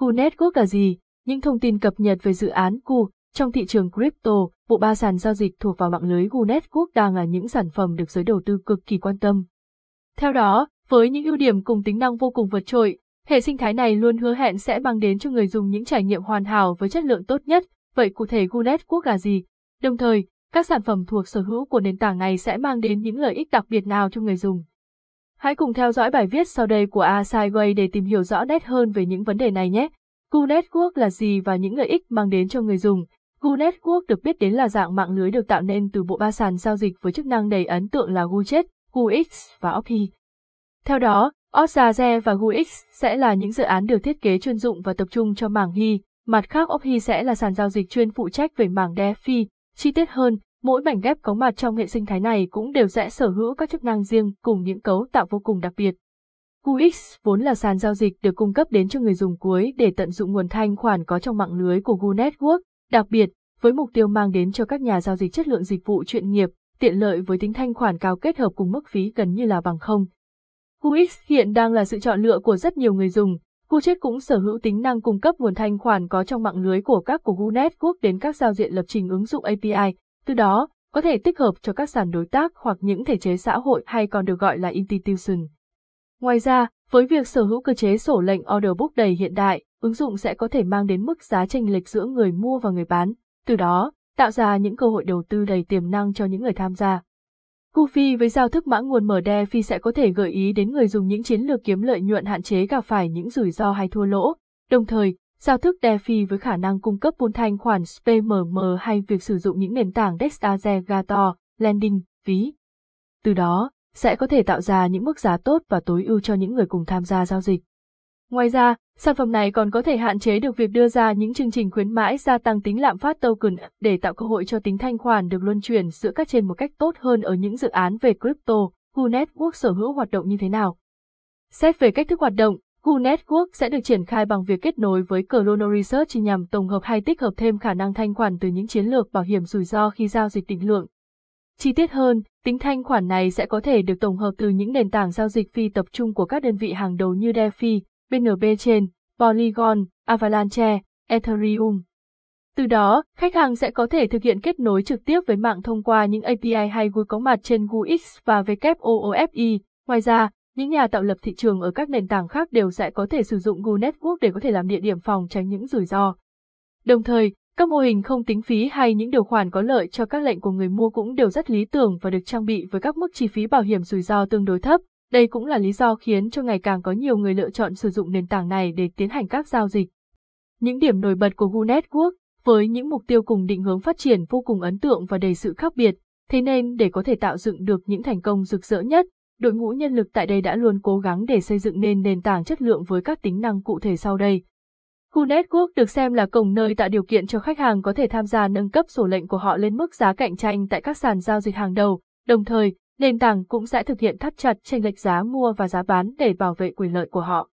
Gu Network là gì? Những thông tin cập nhật về dự án Ku trong thị trường crypto, bộ ba sàn giao dịch thuộc vào mạng lưới Gu Network đang là những sản phẩm được giới đầu tư cực kỳ quan tâm. Theo đó, với những ưu điểm cùng tính năng vô cùng vượt trội, hệ sinh thái này luôn hứa hẹn sẽ mang đến cho người dùng những trải nghiệm hoàn hảo với chất lượng tốt nhất. Vậy cụ thể Gu Network là gì? Đồng thời, các sản phẩm thuộc sở hữu của nền tảng này sẽ mang đến những lợi ích đặc biệt nào cho người dùng? Hãy cùng theo dõi bài viết sau đây của Asaiway để tìm hiểu rõ nét hơn về những vấn đề này nhé. Gu Network là gì và những lợi ích mang đến cho người dùng? Gu Network được biết đến là dạng mạng lưới được tạo nên từ bộ ba sàn giao dịch với chức năng đầy ấn tượng là GuChat, GuX và OPI. Theo đó, Osaze và GuX sẽ là những dự án được thiết kế chuyên dụng và tập trung cho mảng Hi, mặt khác OPI sẽ là sàn giao dịch chuyên phụ trách về mảng DeFi. Chi tiết hơn, mỗi mảnh ghép có mặt trong hệ sinh thái này cũng đều sẽ sở hữu các chức năng riêng cùng những cấu tạo vô cùng đặc biệt. QX vốn là sàn giao dịch được cung cấp đến cho người dùng cuối để tận dụng nguồn thanh khoản có trong mạng lưới của Gu Network, đặc biệt, với mục tiêu mang đến cho các nhà giao dịch chất lượng dịch vụ chuyên nghiệp, tiện lợi với tính thanh khoản cao kết hợp cùng mức phí gần như là bằng không. QX hiện đang là sự chọn lựa của rất nhiều người dùng. GuChat cũng sở hữu tính năng cung cấp nguồn thanh khoản có trong mạng lưới của các của Gu Network đến các giao diện lập trình ứng dụng API, từ đó, có thể tích hợp cho các sàn đối tác hoặc những thể chế xã hội hay còn được gọi là institution. Ngoài ra, với việc sở hữu cơ chế sổ lệnh order book đầy hiện đại, ứng dụng sẽ có thể mang đến mức giá chênh lệch giữa người mua và người bán, từ đó, tạo ra những cơ hội đầu tư đầy tiềm năng cho những người tham gia. Goofy với giao thức mã nguồn mở DeFi sẽ có thể gợi ý đến người dùng những chiến lược kiếm lợi nhuận hạn chế gặp phải những rủi ro hay thua lỗ, đồng thời, giao thức DeFi với khả năng cung cấp buôn thanh khoản SPMM hay việc sử dụng những nền tảng Dexaggregator, Lending, ví. Từ đó, sẽ có thể tạo ra những mức giá tốt và tối ưu cho những người cùng tham gia giao dịch. Ngoài ra, sản phẩm này còn có thể hạn chế được việc đưa ra những chương trình khuyến mãi gia tăng tính lạm phát token để tạo cơ hội cho tính thanh khoản được luân chuyển giữa các trên một cách tốt hơn ở những dự án về crypto. Who Network sở hữu hoạt động như thế nào? Xét về cách thức hoạt động, Gu Network sẽ được triển khai bằng việc kết nối với Chrono Research nhằm tổng hợp hay tích hợp thêm khả năng thanh khoản từ những chiến lược bảo hiểm rủi ro khi giao dịch định lượng. Chi tiết hơn, tính thanh khoản này sẽ có thể được tổng hợp từ những nền tảng giao dịch phi tập trung của các đơn vị hàng đầu như DeFi, BNB Chain, Polygon, Avalanche, Ethereum. Từ đó, khách hàng sẽ có thể thực hiện kết nối trực tiếp với mạng thông qua những API hay GUI có mặt trên GUIX và WOOFI. Ngoài ra, những nhà tạo lập thị trường ở các nền tảng khác đều sẽ có thể sử dụng Google Network để có thể làm địa điểm phòng tránh những rủi ro. Đồng thời, các mô hình không tính phí hay những điều khoản có lợi cho các lệnh của người mua cũng đều rất lý tưởng và được trang bị với các mức chi phí bảo hiểm rủi ro tương đối thấp. Đây cũng là lý do khiến cho ngày càng có nhiều người lựa chọn sử dụng nền tảng này để tiến hành các giao dịch. Những điểm nổi bật của Google Network với những mục tiêu cùng định hướng phát triển vô cùng ấn tượng và đầy sự khác biệt, thế nên để có thể tạo dựng được những thành công rực rỡ nhất, đội ngũ nhân lực tại đây đã luôn cố gắng để xây dựng nên nền tảng chất lượng với các tính năng cụ thể sau đây. Khu Network được xem là cổng nơi tạo điều kiện cho khách hàng có thể tham gia nâng cấp sổ lệnh của họ lên mức giá cạnh tranh tại các sàn giao dịch hàng đầu, đồng thời, nền tảng cũng sẽ thực hiện thắt chặt chênh lệch giá mua và giá bán để bảo vệ quyền lợi của họ.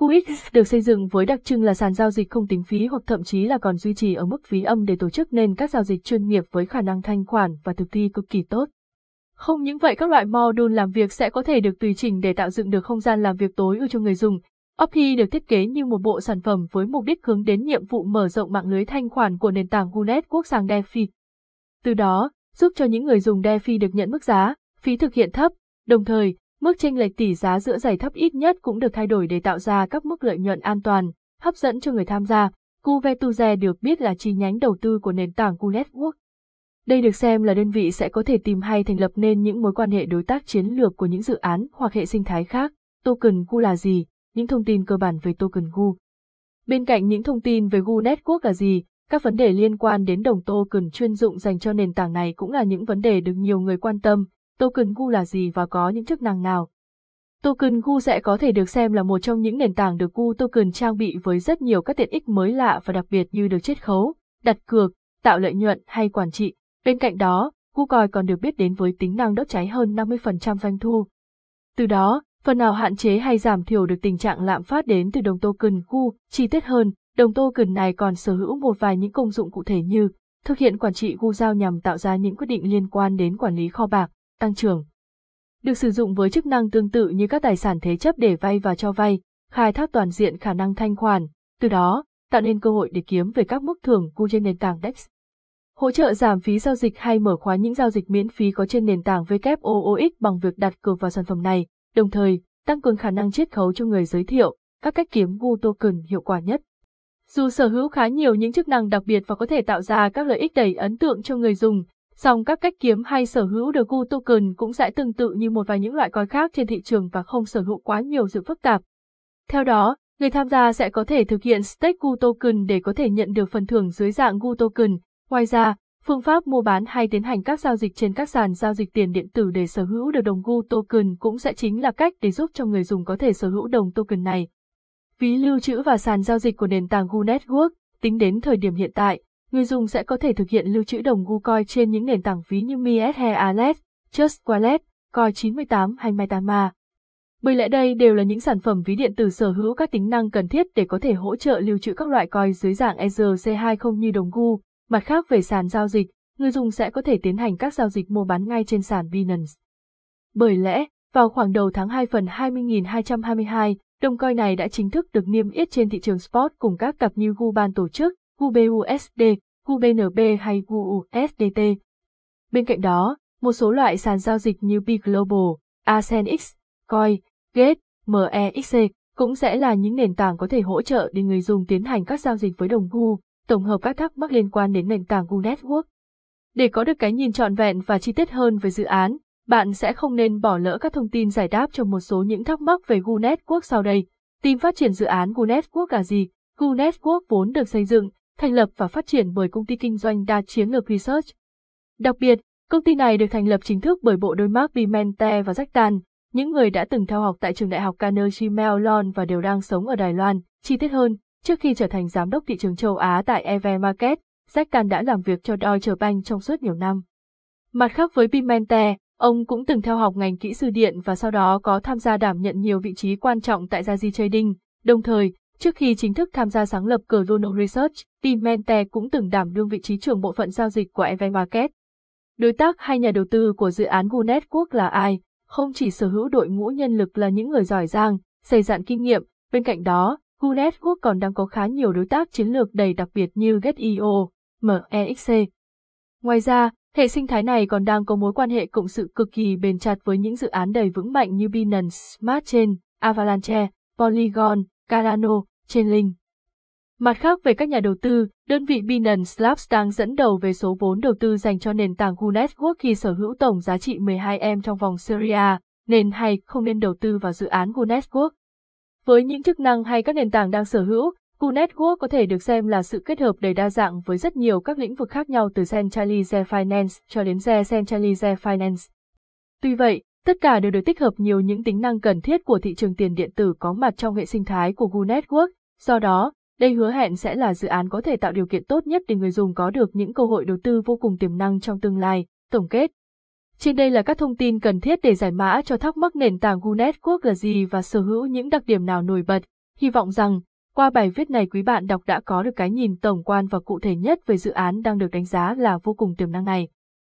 QX được xây dựng với đặc trưng là sàn giao dịch không tính phí hoặc thậm chí là còn duy trì ở mức phí âm để tổ chức nên các giao dịch chuyên nghiệp với khả năng thanh khoản và thực thi cực kỳ tốt. Không những vậy các loại module làm việc sẽ có thể được tùy chỉnh để tạo dựng được không gian làm việc tối ưu cho người dùng. Opti được thiết kế như một bộ sản phẩm với mục đích hướng đến nhiệm vụ mở rộng mạng lưới thanh khoản của nền tảng Gunet quốc sang DeFi. Từ đó, giúp cho những người dùng DeFi được nhận mức giá, phí thực hiện thấp, đồng thời, mức chênh lệch tỷ giá giữa giải thấp ít nhất cũng được thay đổi để tạo ra các mức lợi nhuận an toàn, hấp dẫn cho người tham gia. Cuvetuze được biết là chi nhánh đầu tư của nền tảng Gu Network. Đây được xem là đơn vị sẽ có thể tìm hay thành lập nên những mối quan hệ đối tác chiến lược của những dự án hoặc hệ sinh thái khác. Token Gu là gì? Những thông tin cơ bản về Token Gu. Bên cạnh những thông tin về Gu Network là gì, các vấn đề liên quan đến đồng token chuyên dụng dành cho nền tảng này cũng là những vấn đề được nhiều người quan tâm. Token Gu là gì và có những chức năng nào? Token Gu sẽ có thể được xem là một trong những nền tảng được Gu Token trang bị với rất nhiều các tiện ích mới lạ và đặc biệt như được chiết khấu, đặt cược, tạo lợi nhuận hay quản trị. Bên cạnh đó, KuCoin còn được biết đến với tính năng đốt cháy hơn 50% doanh thu. Từ đó, phần nào hạn chế hay giảm thiểu được tình trạng lạm phát đến từ đồng token Gu, chi tiết hơn, đồng token này còn sở hữu một vài những công dụng cụ thể như thực hiện quản trị Gu giao nhằm tạo ra những quyết định liên quan đến quản lý kho bạc, tăng trưởng. Được sử dụng với chức năng tương tự như các tài sản thế chấp để vay và cho vay, khai thác toàn diện khả năng thanh khoản, từ đó, tạo nên cơ hội để kiếm về các mức thưởng Gu trên nền tảng DEX. Hỗ trợ giảm phí giao dịch hay mở khóa những giao dịch miễn phí có trên nền tảng WOOX bằng việc đặt cược vào sản phẩm này, đồng thời tăng cường khả năng chiết khấu cho người giới thiệu các cách kiếm Gu token hiệu quả nhất. Dù sở hữu khá nhiều những chức năng đặc biệt và có thể tạo ra các lợi ích đầy ấn tượng cho người dùng, song các cách kiếm hay sở hữu được Gu token cũng sẽ tương tự như một vài những loại coin khác trên thị trường và không sở hữu quá nhiều sự phức tạp. Theo đó, người tham gia sẽ có thể thực hiện stake Gu token để có thể nhận được phần thưởng dưới dạng Gu token. Ngoài ra, phương pháp mua bán hay tiến hành các giao dịch trên các sàn giao dịch tiền điện tử để sở hữu được đồng Gu token cũng sẽ chính là cách để giúp cho người dùng có thể sở hữu đồng token này. Ví lưu trữ và sàn giao dịch của nền tảng Gu Network, tính đến thời điểm hiện tại, người dùng sẽ có thể thực hiện lưu trữ đồng Gu Coin trên những nền tảng ví như Miet hay Alet, Just Wallet, Coin 98 hay Metama. Bởi lẽ đây đều là những sản phẩm ví điện tử sở hữu các tính năng cần thiết để có thể hỗ trợ lưu trữ các loại coin dưới dạng ERC20 như đồng Gu. Mặt khác về sàn giao dịch, người dùng sẽ có thể tiến hành các giao dịch mua bán ngay trên sàn Binance. Bởi lẽ, vào khoảng đầu tháng 2 phần 20.222, đồng coin này đã chính thức được niêm yết trên thị trường spot cùng các cặp như Guban tổ chức, GUBUSD, GUBNB hay Gu Bên cạnh đó, một số loại sàn giao dịch như Big Global, Asenix, Coin, Gate, MEXC cũng sẽ là những nền tảng có thể hỗ trợ để người dùng tiến hành các giao dịch với đồng Gu, tổng hợp các thắc mắc liên quan đến nền tảng Google Network. Để có được cái nhìn trọn vẹn và chi tiết hơn về dự án, bạn sẽ không nên bỏ lỡ các thông tin giải đáp cho một số những thắc mắc về Google Network sau đây. Team phát triển dự án Google Network là gì? Google Network vốn được xây dựng, thành lập và phát triển bởi công ty kinh doanh đa chiến lược Research. Đặc biệt, công ty này được thành lập chính thức bởi bộ đôi Mark Bimente và Jack Tan, những người đã từng theo học tại trường đại học Carnegie Mellon và đều đang sống ở Đài Loan. Chi tiết hơn, trước khi trở thành giám đốc thị trường châu Á tại EV Market, Jack đã làm việc cho Deutsche Bank trong suốt nhiều năm. Mặt khác với Pimente, ông cũng từng theo học ngành kỹ sư điện và sau đó có tham gia đảm nhận nhiều vị trí quan trọng tại Zazi Trading. Đồng thời, trước khi chính thức tham gia sáng lập Chrono Research, Pimente cũng từng đảm đương vị trí trưởng bộ phận giao dịch của EV Market. Đối tác hay nhà đầu tư của dự án Gu Network là ai? không chỉ sở hữu đội ngũ nhân lực là những người giỏi giang, dày dặn kinh nghiệm, bên cạnh đó, Gu Network còn đang có khá nhiều đối tác chiến lược đầy đặc biệt như Get.io, MEXC. Ngoài ra, hệ sinh thái này còn đang có mối quan hệ cộng sự cực kỳ bền chặt với những dự án đầy vững mạnh như Binance Smart Chain, Avalanche, Polygon, Cardano, Chainlink. Mặt khác về các nhà đầu tư, đơn vị Binance Labs đang dẫn đầu về số vốn đầu tư dành cho nền tảng Gu Network khi sở hữu tổng giá trị 12M trong vòng Series A, nên hay không nên đầu tư vào dự án Gu Network. Với những chức năng hay các nền tảng đang sở hữu, Gu Network có thể được xem là sự kết hợp đầy đa dạng với rất nhiều các lĩnh vực khác nhau từ Centralize Finance cho đến Decentralized Finance. Tuy vậy, tất cả đều được tích hợp nhiều những tính năng cần thiết của thị trường tiền điện tử có mặt trong hệ sinh thái của Gu Network, do đó, đây hứa hẹn sẽ là dự án có thể tạo điều kiện tốt nhất để người dùng có được những cơ hội đầu tư vô cùng tiềm năng trong tương lai. Tổng kết trên đây là các thông tin cần thiết để giải mã cho thắc mắc nền tảng Gu quốc là gì và sở hữu những đặc điểm nào nổi bật. Hy vọng rằng, qua bài viết này quý bạn đọc đã có được cái nhìn tổng quan và cụ thể nhất về dự án đang được đánh giá là vô cùng tiềm năng này.